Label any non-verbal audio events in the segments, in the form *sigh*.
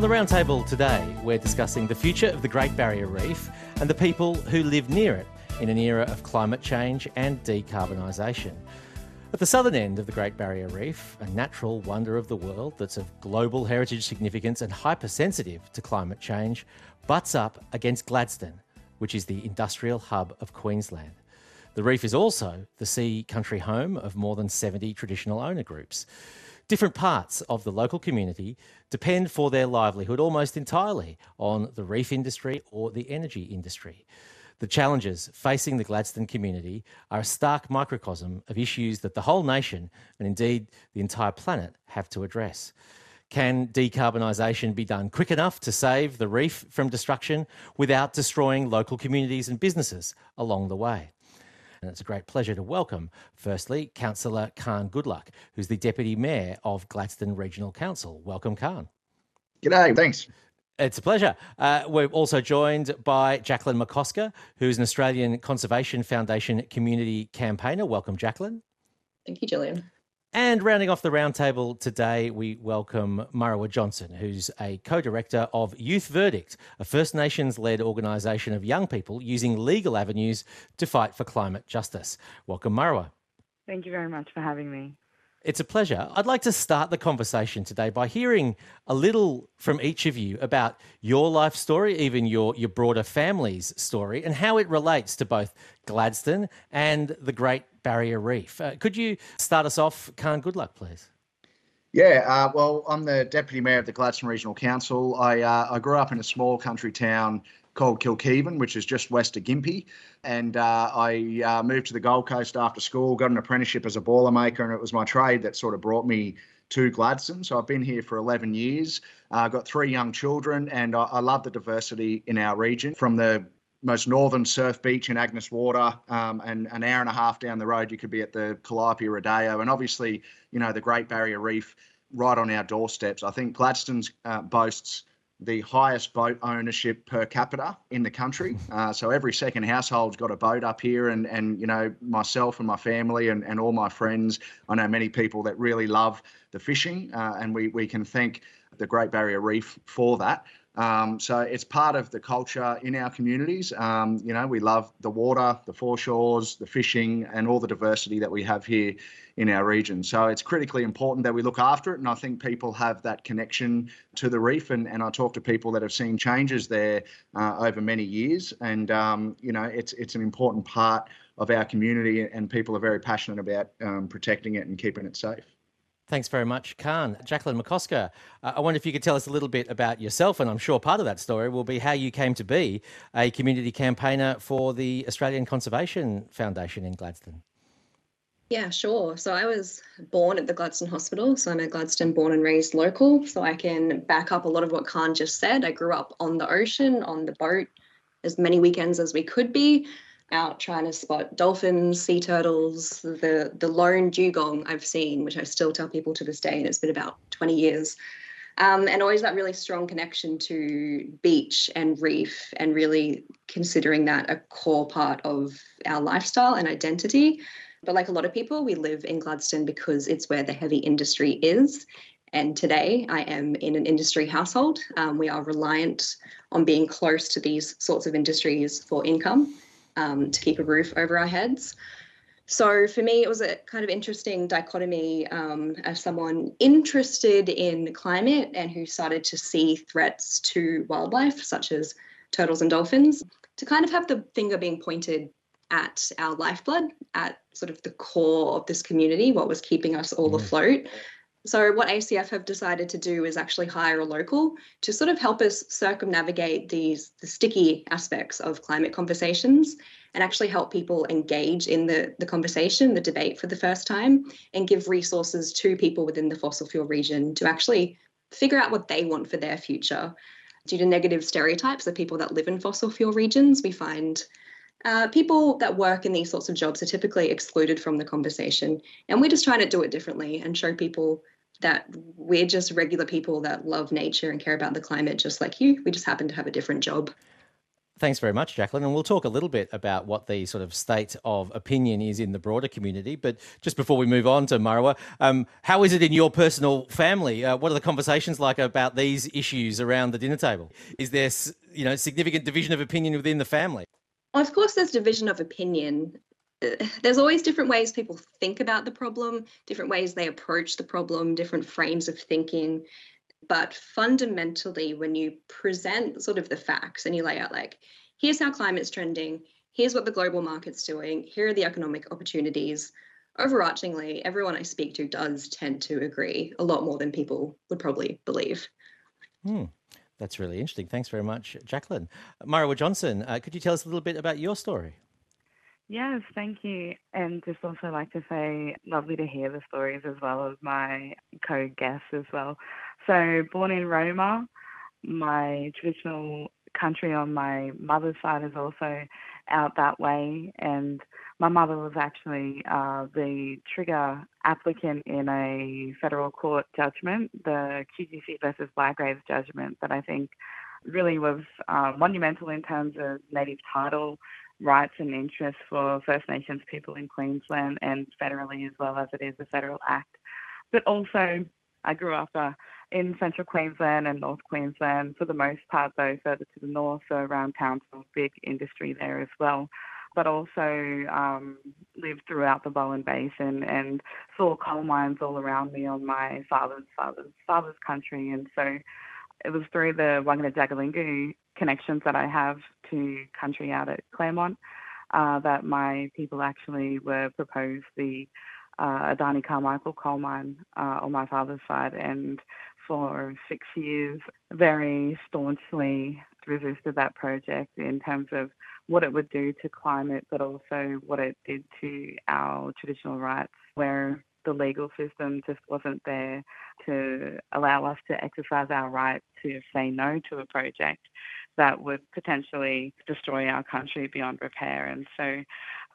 On the roundtable today, we're discussing the future of the Great Barrier Reef and the people who live near it in an era of climate change and decarbonisation. At the southern end of the Great Barrier Reef, a natural wonder of the world that's of global heritage significance and hypersensitive to climate change, butts up against Gladstone, which is the industrial hub of Queensland. The reef is also the sea country home of more than 70 traditional owner groups. Different parts of the local community depend for their livelihood almost entirely on the reef industry or the energy industry. The challenges facing the Gladstone community are a stark microcosm of issues that the whole nation, and indeed the entire planet, have to address. Can decarbonisation be done quick enough to save the reef from destruction without destroying local communities and businesses along the way? And it's a great pleasure to welcome, firstly, Councillor Kahn Goodluck, who's the Deputy Mayor of Gladstone Regional Council. Welcome, Kahn. G'day, thanks. It's a pleasure. Uh, we're also joined by Jacqueline McCosker, who's an Australian Conservation Foundation community campaigner. Welcome, Jacqueline. Thank you, Julian. And rounding off the roundtable today, we welcome Murrawah Johnson, who's a co director of Youth Verdict, a First Nations led organisation of young people using legal avenues to fight for climate justice. Welcome, Murrawah. Thank you very much for having me. It's a pleasure. I'd like to start the conversation today by hearing a little from each of you about your life story, even your, your broader family's story, and how it relates to both Gladstone and the Great Barrier Reef. Uh, could you start us off, Kahn Goodluck, please? Yeah, uh, well, I'm the Deputy Mayor of the Gladstone Regional Council. I, uh, I grew up in a small country town called Kilkivan, which is just west of Gympie. And uh, I uh, moved to the Gold Coast after school, got an apprenticeship as a boilermaker, and it was my trade that sort of brought me to Gladstone. So I've been here for 11 years. I've uh, got three young children, and I, I, love the diversity in our region from the most northern surf beach in Agnes Water, um, and an hour and a half down the road, you could be at the Calliope Rodeo, and obviously, you know, the Great Barrier Reef right on our doorsteps. I think Gladstone's uh, boasts the highest boat ownership per capita in the country. *laughs* Uh, so every second household's got a boat up here, and and you know myself and my family and, and all my friends. I know many people that really love the fishing, uh, and we we can thank the Great Barrier Reef for that. Um, so it's part of the culture in our communities. Um, you know, we love the water, the foreshores, the fishing, and all the diversity that we have here in our region. So it's critically important that we look after it. And I think people have that connection to the reef. And, and I talk to people that have seen changes there uh, over many years. And, um, you know, it's, it's an important part of our community, and people are very passionate about um, protecting it and keeping it safe. Thanks very much, Kahn. Jacqueline McCosker, uh, I wonder if you could tell us a little bit about yourself, and I'm sure part of that story will be how you came to be a community campaigner for the Australian Conservation Foundation in Gladstone. Yeah, sure. So I was born at the Gladstone Hospital. So I'm a Gladstone born and raised local. So I can back up a lot of what Kahn just said. I grew up on the ocean, on the boat, as many weekends as we could be out trying to spot dolphins, sea turtles, the the lone dugong I've seen, which I still tell people to this day, and it's been about 20 years. Um, and always that really strong connection to beach and reef, and really considering that a core part of our lifestyle and identity. But like a lot of people, we live in Gladstone because it's where the heavy industry is. And today I am in an industry household. Um, we are reliant on being close to these sorts of industries for income um, to keep a roof over our heads. So for me, it was a kind of interesting dichotomy um, as someone interested in climate and who started to see threats to wildlife, such as turtles and dolphins, to kind of have the finger being pointed at our lifeblood, at sort of the core of this community, what was keeping us all mm. afloat. So, what ACF have decided to do is actually hire a local to sort of help us circumnavigate these the sticky aspects of climate conversations and actually help people engage in the, the conversation, the debate for the first time, and give resources to people within the fossil fuel region to actually figure out what they want for their future. Due to negative stereotypes of people that live in fossil fuel regions, we find uh, people that work in these sorts of jobs are typically excluded from the conversation. And we're just trying to do it differently and show people that we're just regular people that love nature and care about the climate just like you. We just happen to have a different job. Thanks very much, Jacqueline. And we'll talk a little bit about what the sort of state of opinion is in the broader community. But just before we move on to Murrawah, um, how is it in your personal family? Uh, what are the conversations like about these issues around the dinner table? Is there, you know, significant division of opinion within the family? Of course, there's division of opinion. Uh, there's always different ways people think about the problem, different ways they approach the problem, different frames of thinking. But fundamentally, when you present sort of the facts and you lay out, like, here's how climate's trending, here's what the global market's doing, here are the economic opportunities. Overarchingly, everyone I speak to does tend to agree a lot more than people would probably believe. Hmm. That's really interesting. Thanks very much, Jacqueline. Murrawah Johnson, uh, could you tell us a little bit about your story? Yes, thank you. And just also like to say, lovely to hear the stories as well as my co guests as well. So, born in Roma, my traditional country on my mother's side is also out that way. And my mother was actually uh, the trigger applicant in a federal court judgment, the QGC versus Bygraves judgment, that I think really was uh, monumental in terms of native title rights and interests for First Nations people in Queensland and federally as well as it is a federal act. But also, I grew up uh, in central Queensland and North Queensland for the most part, though further to the north, so around Townsville, big industry there as well. But also um, lived throughout the Bowen Basin and saw coal mines all around me on my father's father's father's country, and so it was through the Wangan and Jagalingou connections that I have to country out at Clermont uh, that my people actually were proposed the uh, Adani Carmichael coal mine uh, on my father's side, and for six years, very staunchly resisted that project in terms of what it would do to climate, but also what it did to our traditional rights, where the legal system just wasn't there to allow us to exercise our right to say no to a project that would potentially destroy our country beyond repair. And so,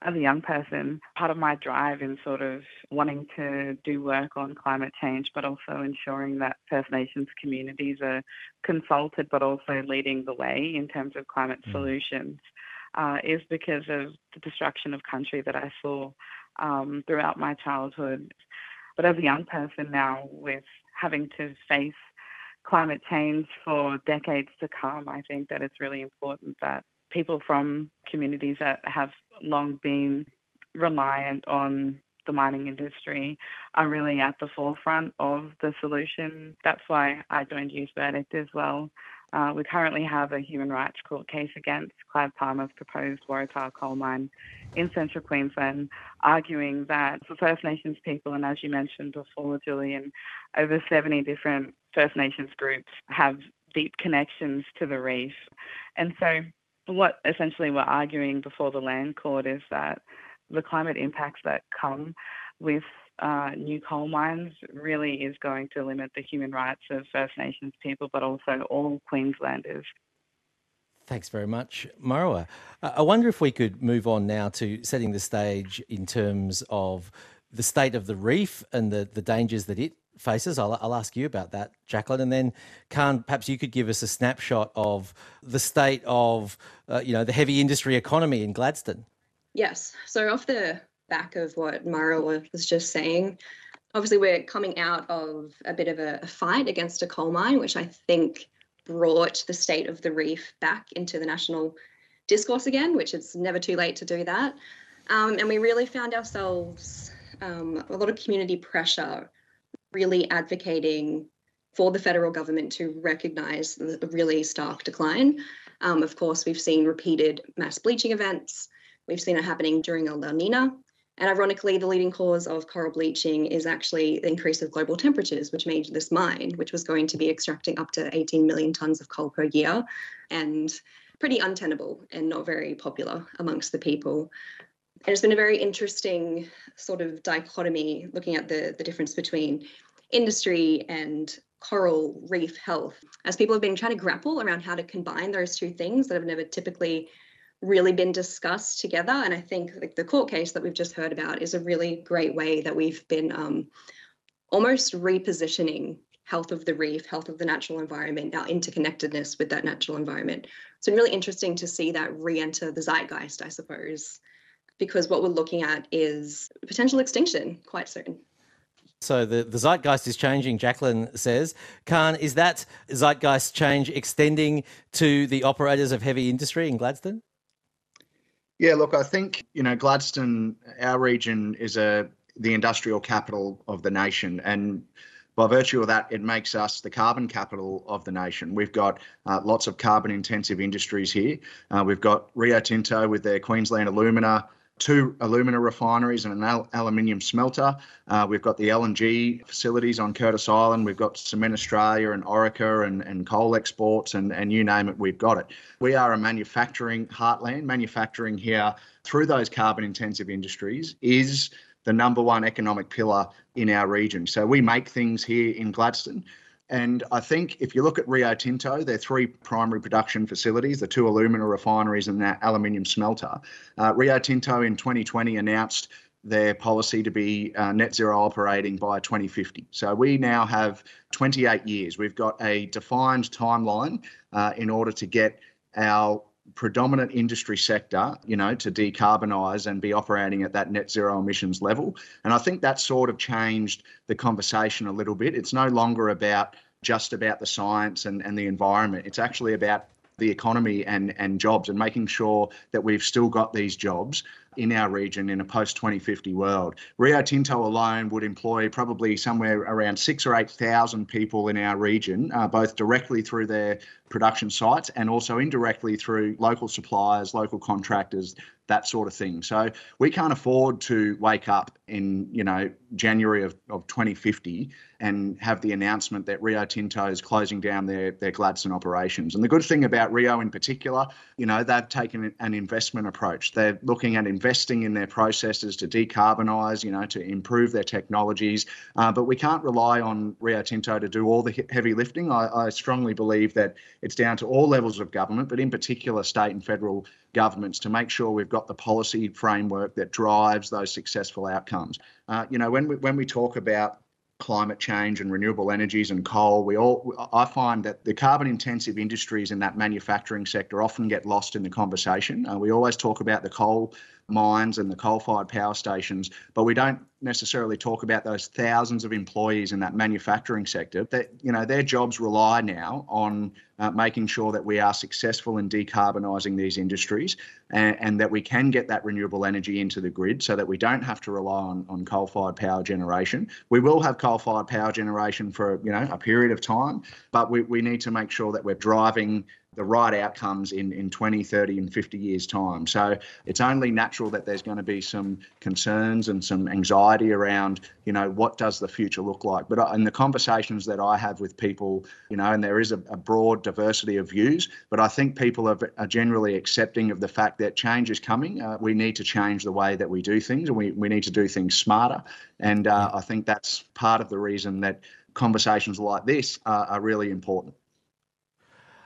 as a young person, part of my drive in sort of wanting to do work on climate change, but also ensuring that First Nations communities are consulted, but also leading the way in terms of climate mm. solutions, uh, is because of the destruction of country that I saw um, throughout my childhood. But as a young person now, with having to face climate change for decades to come, I think that it's really important that people from communities that have long been reliant on the mining industry are really at the forefront of the solution. That's why I joined Youth Verdict as well. Uh, we currently have a human rights court case against Clive Palmer's proposed Waratah coal mine in central Queensland, arguing that for First Nations people, and as you mentioned before, Julian, over 70 different First Nations groups have deep connections to the reef. And so, what essentially we're arguing before the land court is that the climate impacts that come with uh, new coal mines really is going to limit the human rights of First Nations people, but also all Queenslanders. Thanks very much, Murrawah. Uh, I wonder if we could move on now to setting the stage in terms of the state of the reef and the, the dangers that it faces. I'll, I'll ask you about that, Jacqueline, and then Kahn, perhaps you could give us a snapshot of the state of uh, you know the heavy industry economy in Gladstone. Yes. So off the back of what Murrawah was just saying, obviously we're coming out of a bit of a, fight against a coal mine, which I think brought the state of the reef back into the national discourse again, which it's never too late to do that. Um, and we really found ourselves um, a lot of community pressure really advocating for the federal government to recognise the really stark decline. Um, of course, we've seen repeated mass bleaching events. We've seen it happening during El Nino. And ironically, the leading cause of coral bleaching is actually the increase of global temperatures, which made this mine, which was going to be extracting up to 18 million tonnes of coal per year, and pretty untenable and not very popular amongst the people. And it's been a very interesting sort of dichotomy looking at the, the difference between industry and coral reef health as people have been trying to grapple around how to combine those two things that have never typically really been discussed together and i think like the court case that we've just heard about is a really great way that we've been um, almost repositioning health of the reef, health of the natural environment, our interconnectedness with that natural environment. So really interesting to see that re-enter the zeitgeist, I suppose, because what we're looking at is potential extinction quite soon. So the, the zeitgeist is changing, Jacqueline says. Kahn, is that zeitgeist change extending to the operators of heavy industry in Gladstone? Yeah, look, I think, you know, Gladstone, our region is a the industrial capital of the nation. And by virtue of that, it makes us the carbon capital of the nation. We've got uh, lots of carbon intensive industries here. Uh, we've got Rio Tinto with their Queensland Alumina two alumina refineries and an al- aluminium smelter. Uh, we've got the LNG facilities on Curtis Island. We've got Cement Australia and Orica and, and coal exports and, and you name it, we've got it. We are a manufacturing heartland. Manufacturing here through those carbon intensive industries is the number one economic pillar in our region. So we make things here in Gladstone. And I think if you look at Rio Tinto, their three primary production facilities, the two alumina refineries and that aluminium smelter, uh, Rio Tinto in 2020 announced their policy to be uh, net zero operating by 2050. So we now have 28 years. We've got a defined timeline uh, in order to get our predominant industry sector, you know, to decarbonise and be operating at that net zero emissions level. And I think that sort of changed the conversation a little bit. It's no longer about just about the science and, and the environment. It's actually about the economy and, and jobs and making sure that we've still got these jobs in our region in a post 2050 world. Rio Tinto alone would employ probably somewhere around six or 8,000 people in our region, uh, both directly through their production sites and also indirectly through local suppliers, local contractors, that sort of thing. So we can't afford to wake up in, you know, January of, of 2050 and have the announcement that Rio Tinto is closing down their, their Gladstone operations. And the good thing about Rio in particular, you know, they've taken an investment approach. They're looking at investing in their processes to decarbonise, you know, to improve their technologies. Uh, but we can't rely on Rio Tinto to do all the heavy lifting. I, I strongly believe that it's down to all levels of government, but in particular state and federal governments to make sure we've got the policy framework that drives those successful outcomes. Uh, you know, when we, when we talk about climate change and renewable energies and coal, we all I find that the carbon intensive industries in that manufacturing sector often get lost in the conversation. Uh, we always talk about the coal mines and the coal-fired power stations, but we don't necessarily talk about those thousands of employees in that manufacturing sector. That you know their jobs rely now on uh, making sure that we are successful in decarbonising these industries and, and, that we can get that renewable energy into the grid, so that we don't have to rely on, on coal-fired power generation. We will have coal-fired power generation for you know a period of time, but we, we need to make sure that we're driving the right outcomes in, in 20, 30, and 50 years' time. So it's only natural that there's going to be some concerns and some anxiety around, you know, what does the future look like? But uh, in the conversations that I have with people, you know, and there is a, a broad diversity of views, but I think people are, are, generally accepting of the fact that change is coming. Uh, we need to change the way that we do things and we, we need to do things smarter. And uh, I think that's part of the reason that conversations like this are, are really important.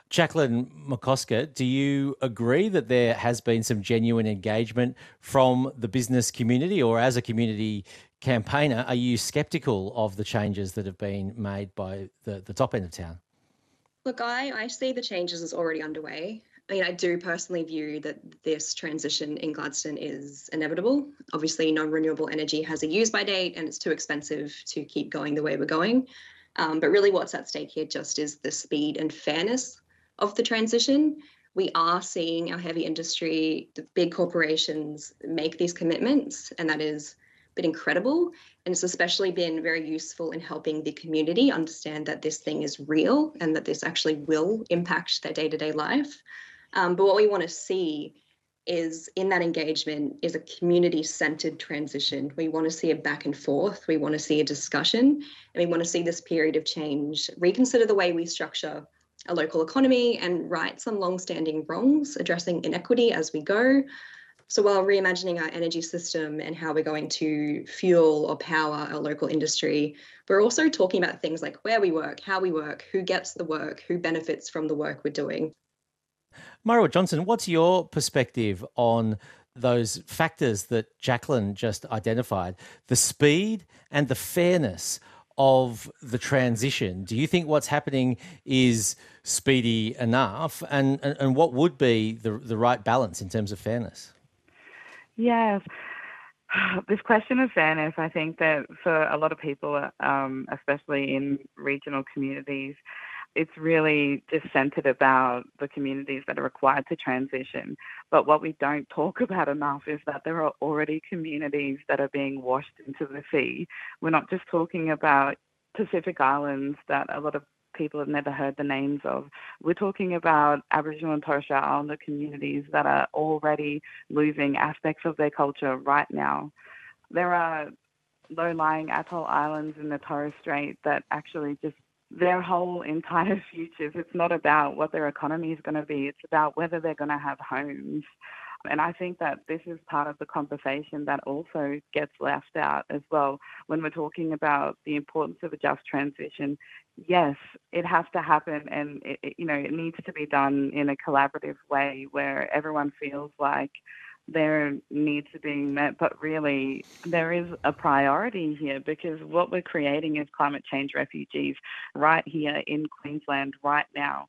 Jacqueline McCosker, do you agree that there has been some genuine engagement from the business community, or as a community campaigner, are you sceptical of the changes that have been made by the, the top end of town? Look, I, I see the changes as already underway. I mean, I do personally view that this transition in Gladstone is inevitable. Obviously, non renewable energy has a use by date and it's too expensive to keep going the way we're going. Um, but really, what's at stake here just is the speed and fairness of the transition. We are seeing our heavy industry, the big corporations make these commitments, and that has been incredible. And it's especially been very useful in helping the community understand that this thing is real and that this actually will impact their day to day life. Um, but what we want to see is in that engagement is a community centered transition. We want to see a back and forth. We want to see a discussion and we want to see this period of change reconsider the way we structure a local economy and right some long-standing wrongs, addressing inequity as we go. So while reimagining our energy system and how we're going to fuel or power our local industry, we're also talking about things like where we work, how we work, who gets the work, who benefits from the work we're doing. Murrawah Johnson, what's your perspective on those factors that Jacqueline just identified the speed and the fairness of the transition. Do you think what's happening is speedy enough? And, and, and what would be the, the right balance in terms of fairness? Yes. *sighs* This question of fairness, I think that for a lot of people, um, especially in regional communities, it's really just centered about the communities that are required to transition. But what we don't talk *laughs* about enough is that there are already communities that are being washed into the sea. We're not just talking about Pacific Islands that a lot of people have never heard the names of. We're talking about Aboriginal and Torres Strait Islander communities that are already losing aspects of their culture right now. There are low-lying atoll islands in the Torres Strait that actually just their whole entire *laughs* futures. It's not about what their economy is going to be. It's about whether they're going to have homes. And I think that this is part of the conversation that also gets left out as well when we're talking about the importance of a just transition. Yes, it has to happen, and it, you know it needs to be done in a collaborative way where everyone feels like their needs are being met, but really there is a priority here because what we're creating is climate change refugees right here in Queensland right now.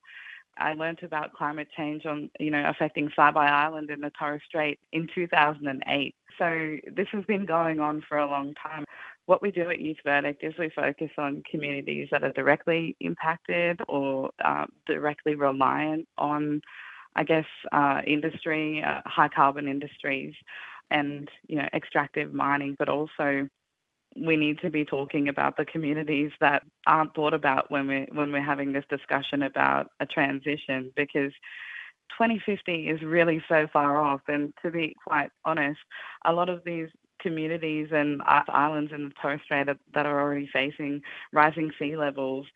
I learnt about climate change on, you know, affecting Saibai Island in the Torres Strait in 2008. So this has been going on for a long time. What we do at Youth Verdict is we focus on communities that are directly impacted or uh, directly reliant on I guess, uh, industry, uh, high carbon industries, and you know, extractive mining, but also we need to be talking about the communities that aren't thought about when we when we're having this discussion about a transition because 2050 is really so far off. And to be quite honest a lot of these communities and islands in the Torres Strait that are already facing rising sea levels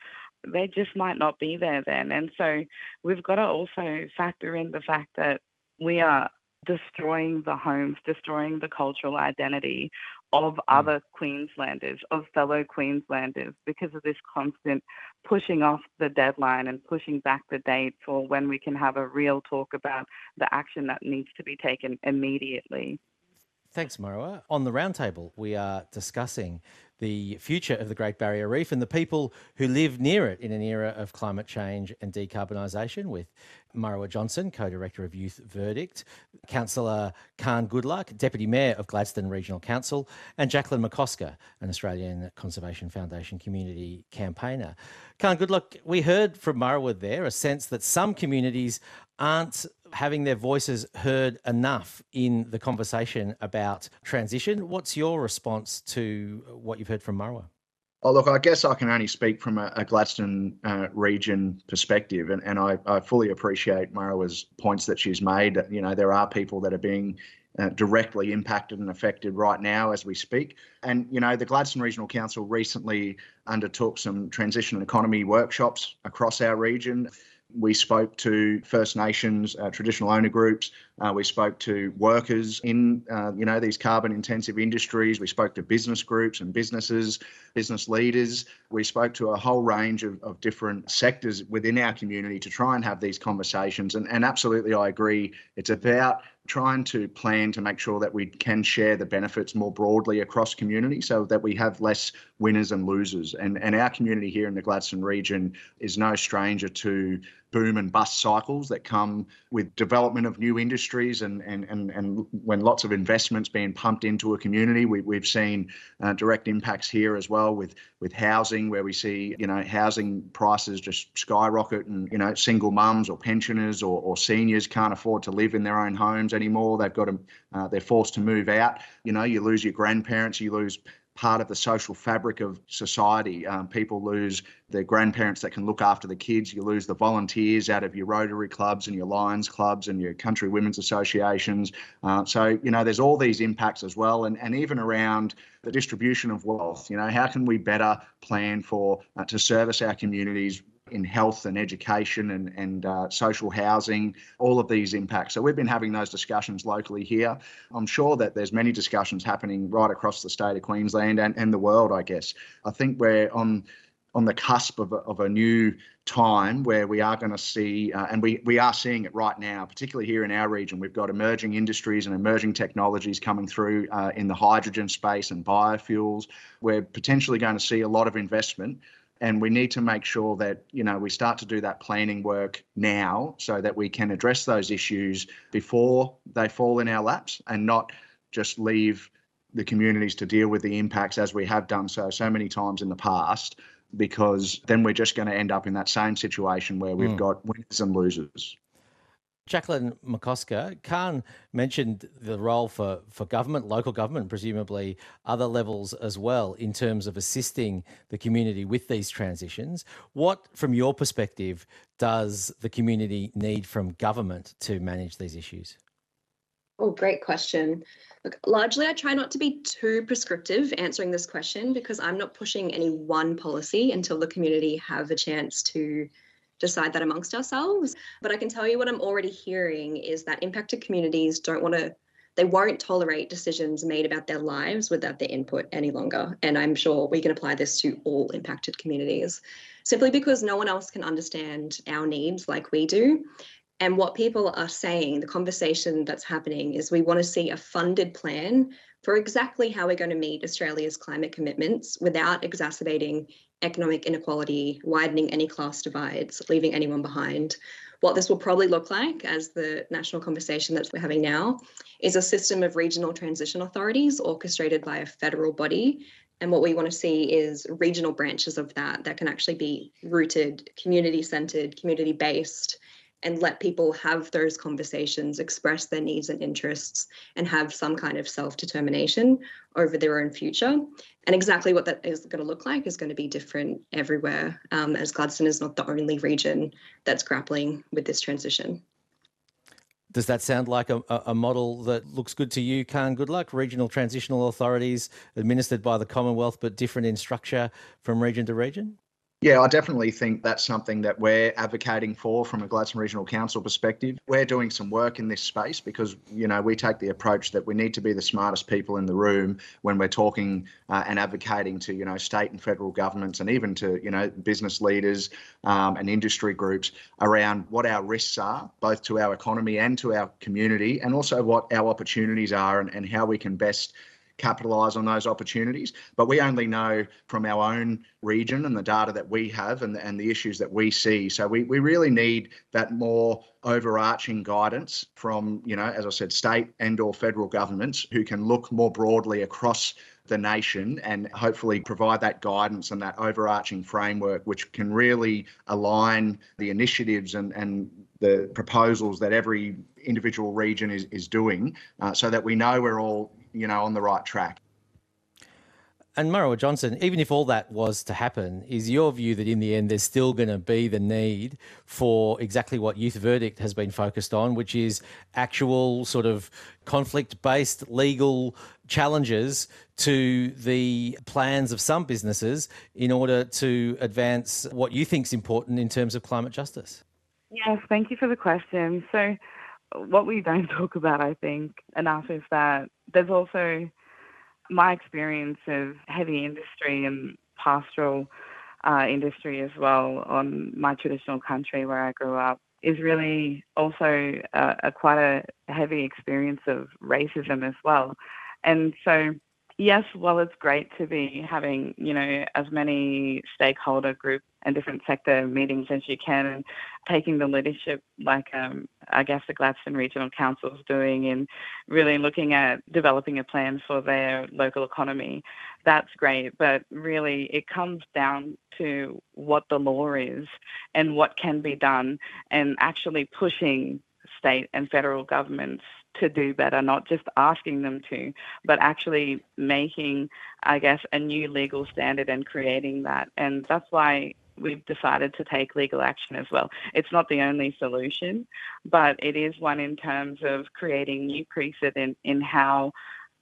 they just might not be there then. And so we've got to also factor in the fact that we are destroying the homes, destroying the cultural identity of mm. other Queenslanders, of fellow Queenslanders, because of this constant pushing off the deadline and pushing back the date for when we can have a real talk about the action that needs to be taken immediately. Thanks, Murrawah. On the roundtable, we are discussing the future of the Great Barrier Reef and the people who live near it in an era of climate change and decarbonisation with Murrawah Johnson, co-director of Youth Verdict, Councillor Kahn Goodluck, Deputy Mayor of Gladstone Regional Council, and Jacqueline McCosker, an Australian Conservation Foundation community campaigner. Kahn Goodluck, we heard from Murrawah there a sense that some communities aren't having their voices heard enough in the conversation about transition. What's your response to what you've heard from Murrawah? Oh, look, I guess I can only speak from a, a Gladstone uh, region perspective, and, and I, I fully appreciate Murrawah's points that she's made. You know, there are people that are being uh, directly impacted and affected right now as we speak. And, you know, the Gladstone Regional Council recently undertook some transition economy workshops across our region we spoke to First Nations, uh, traditional owner groups. Uh, we spoke to workers in, uh, you know, these carbon-intensive industries. We spoke to business groups and businesses, business leaders. We spoke to a whole range of, of different sectors within our community to try and have these conversations. And, and absolutely, I agree. It's about trying to plan to make sure that we can share the benefits more broadly across community so that we have less winners and losers. And, and our community here in the Gladstone region is no stranger to boom and bust cycles that come with development of new industries and and and, and when lots of investments being pumped into a community we, we've seen uh, direct impacts here as well with with housing where we see you know housing prices just skyrocket and you know single mums or pensioners or, or seniors can't afford to live in their own homes anymore. They've got to uh, they're forced to move out. You know you lose your grandparents you lose part of the social fabric of society. Um, people lose their grandparents that can look after the kids. You lose the volunteers out of your Rotary clubs and your Lions clubs and your country women's associations. Uh, so, you know, there's all these impacts as well. And, and even around the distribution of wealth, you know, how can we better plan for uh, to service our communities in health and education and, and uh, social housing, all of these impacts. So we've been having those discussions locally here. I'm sure that there's many discussions happening right across the state of Queensland and, and the world, I guess. I think we're on on the cusp of a, of a new time where we are going to see, uh, and we, we are seeing it right now, particularly here in our region. We've got emerging industries and emerging technologies coming through uh, in the hydrogen space and biofuels. We're potentially going to see a lot of investment and we need to make sure that you know we start to do that planning work now so that we can address those issues before they fall in our laps and not just leave the communities to deal with the impacts as we have done so so many times in the past because then we're just going to end up in that same situation where we've mm. got winners and losers Jacqueline McCosker, Kahn mentioned the role for, for government, local government, presumably other levels as well, in terms of assisting the community with these transitions. What, from your perspective, does the community need from government to manage these issues? Oh, great question. Look, largely, I try not to be too prescriptive answering this question because I'm not pushing any one policy until the community have a chance to decide that amongst ourselves. But I can tell you what I'm already hearing is that impacted communities don't want to they won't tolerate decisions made about their lives without their input any longer. And I'm sure we can apply this to all impacted communities simply because no one else can understand our needs like we do. And what people are saying, the conversation that's happening is we want to see a funded plan for exactly how we're going to meet Australia's climate commitments without exacerbating economic inequality, widening any class divides, leaving anyone behind. What this will probably look like, as the national conversation that we're having now, is a system of regional transition authorities orchestrated by a federal body. And what we want to see is regional branches of that that can actually be rooted, community centered, community based, and let people have those conversations, express their needs and interests, and have some kind of self determination over their own future. And exactly what that is going to look like is going to be different everywhere, um, as Gladstone is not the only region that's grappling with this transition. Does that sound like a, a model that looks good to you, Kahn Goodluck. Regional transitional authorities administered by the Commonwealth, but different in structure from region to region? Yeah, I definitely think that's something that we're advocating for from a Gladstone Regional Council perspective. We're doing some work in this space because, you know, we take the approach that we need to be the smartest people in the room when we're talking uh, and advocating to, you know, state and federal governments and even to, you know, business leaders um, and industry groups around what our risks are, both to our economy and to our community, and also what our opportunities are and, and how we can best capitalize on those opportunities. But we only know from our own region and the data that we have and, and the issues that we see. So we, we really need that more overarching guidance from, you know, as I said, state and or federal governments who can look more broadly across the nation and hopefully provide that guidance and that overarching framework which can really align the initiatives and, and the proposals that every individual region is, is doing uh, so that we know we're all you know, on the right track. And Murrawah Johnson, even if all that was to happen, is your view that in the end there's still going to be the need for exactly what Youth Verdict has been focused on, which is actual sort of conflict based legal challenges to the plans of some businesses in order to advance what you think is important in terms of climate justice? Yes, thank you for the question. So, what we don't *laughs* talk about, I think, enough is that there's also my experience of heavy industry and pastoral uh, industry as well on my traditional country where I grew up is really also a, a quite a heavy experience of racism as well. And so yes, while it's great to be having, you know, as many stakeholder groups and different sector meetings as you can and taking the leadership like um, I guess the Gladstone Regional Council is doing in really looking at developing a plan for their local economy, that's great. But really it comes down to what the law is and what can be done and actually pushing state and federal governments to do better, not just asking them to, but actually making, I guess, a new legal standard and creating that. And that's why we've decided to take legal action as well. It's not the only solution, but it is one in terms of creating new precedent in how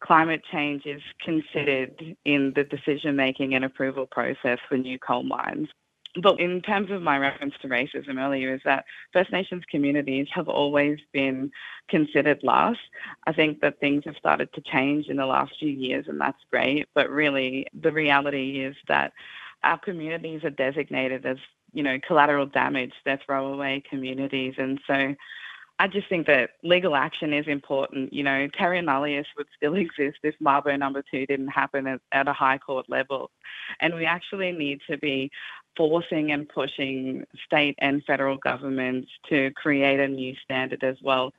climate change is considered in the decision making and approval process for new coal mines. But in terms of my reference to racism earlier, is that First Nations communities have always been considered last. I think that things have started to change in the last few years, and that's great. But really, the reality is that our communities are designated as, you know, collateral damage, they're throwaway communities. And so I just think that legal action is important. You know, terra nullius would still *laughs* exist if Mabo number two didn't happen at, at a high court level. And we actually need to be forcing and pushing state and federal governments to create a new standard as well.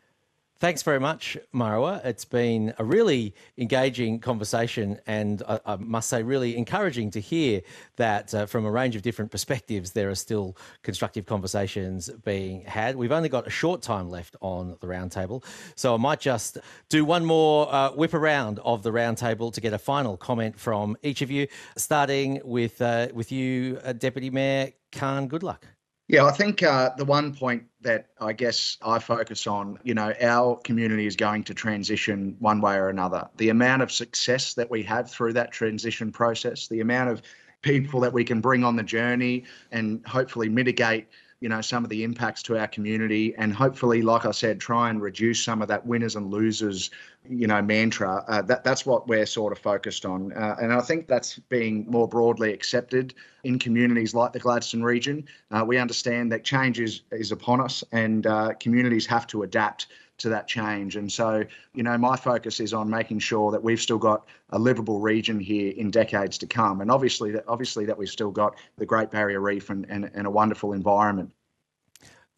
Thanks very much, Murrawah. It's been a really engaging conversation, and I, I must say, really encouraging to hear that uh, from a range of different perspectives, there are still constructive conversations being had. We've only got a short time left on the roundtable, so I might just do one more uh, whip around of the roundtable to get a final comment from each of you, starting with uh, with you, uh, Deputy Mayor Kahn. Good luck. Yeah, I think uh, the one point that I guess I focus on, you know, our community is going to transition one way or another. The amount of success that we have through that transition process, the amount of people that we can bring on the journey and hopefully mitigate you know some of the impacts to our community. And hopefully like i said try and reduce some of that winners and losers you know mantra. Uh, that that's what we're sort of focused on. Uh, and i think that's being more broadly accepted in communities like the gladstone region. Uh, we understand that change is is upon us and uh, communities have to adapt to that change. And so, you know, my focus is on making sure that we've still got a livable region here in decades to come. And obviously that obviously that we've still got the Great Barrier Reef and, and, and a wonderful environment.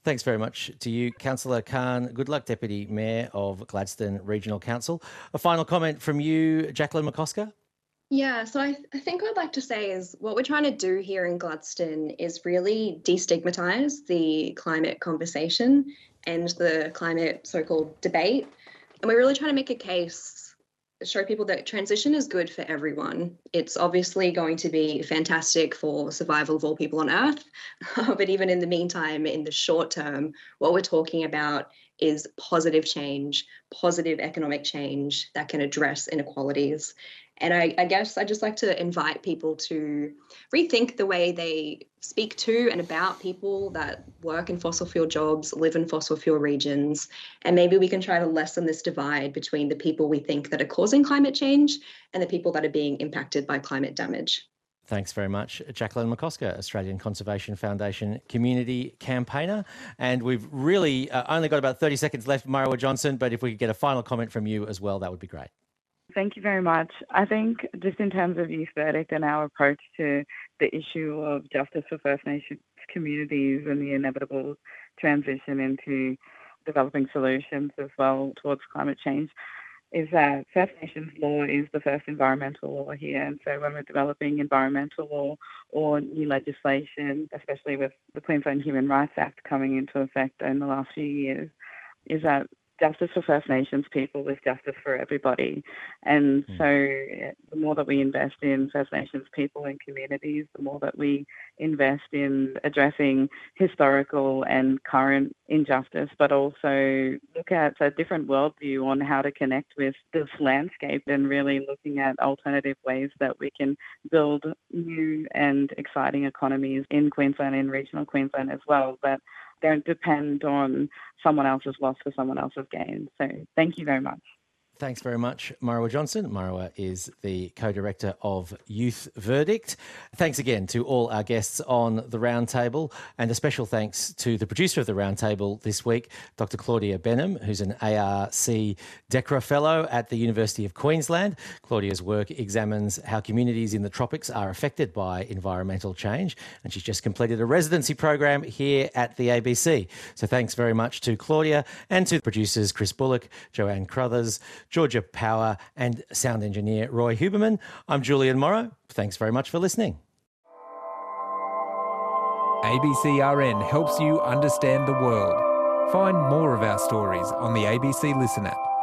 Thanks very much to you, Councillor Kahn. Good luck, Deputy Mayor of Gladstone Regional Council. A final comment from you, Jacqueline McCosker. Yeah, so I, I think what I'd like to say is what we're trying to do here in Gladstone is really destigmatize the climate conversation and the climate so called debate. And we're really trying to make a case show people that transition is good for everyone. It's obviously going to be fantastic for survival of all people on Earth. *laughs* but even in the meantime, in the short term, what we're talking about is positive change, positive economic change that can address inequalities. And I, I, guess I just like to invite people to rethink the way they speak to and about people that work in fossil fuel jobs, live in fossil fuel regions, and maybe we can try to lessen this divide between the people we think that are causing climate change and the people that are being impacted by climate damage. Thanks very much, Jacqueline McCosker, Australian Conservation Foundation community campaigner. And we've really uh, only got about 30 seconds left, Murrawah Johnson, but if we could get a final comment from you as well, that would be great. Thank you very much. I think just in terms of youth verdict and our approach to the issue of justice for First Nations communities and the inevitable transition into developing solutions as well towards climate change is that First Nations law is the first environmental law here. And so when we're developing environmental law or new legislation, especially with the Queensland Human Rights Act coming into effect in the last few years, is that justice for First Nations people is justice for everybody. And mm. so the more that we invest in First Nations people and communities, the more that we invest in addressing historical and current injustice, but also look at a different worldview on how to connect with this landscape and really looking at alternative ways that we can build new and exciting economies in Queensland and regional Queensland as well. But don't depend on someone else's loss for someone else's gain. So thank you very much. Thanks very much, Murrawah Johnson. Murrawah is the co director of Youth Verdict. Thanks again to all our guests on the roundtable, and a special thanks to the producer of the roundtable this week, Dr. Claudia Benham, who's an ARC DECRA Fellow at the University of Queensland. Claudia's work examines how communities in the tropics are affected by environmental change, and she's just completed a residency program here at the ABC. So thanks very much to Claudia and to the producers Chris Bullock, Joanne Crothers. Georgia Power, and sound engineer Roy Huberman. I'm Julian Morrow. Thanks very much for listening. ABCRN helps you understand the world. Find more of our stories on the ABC Listen app.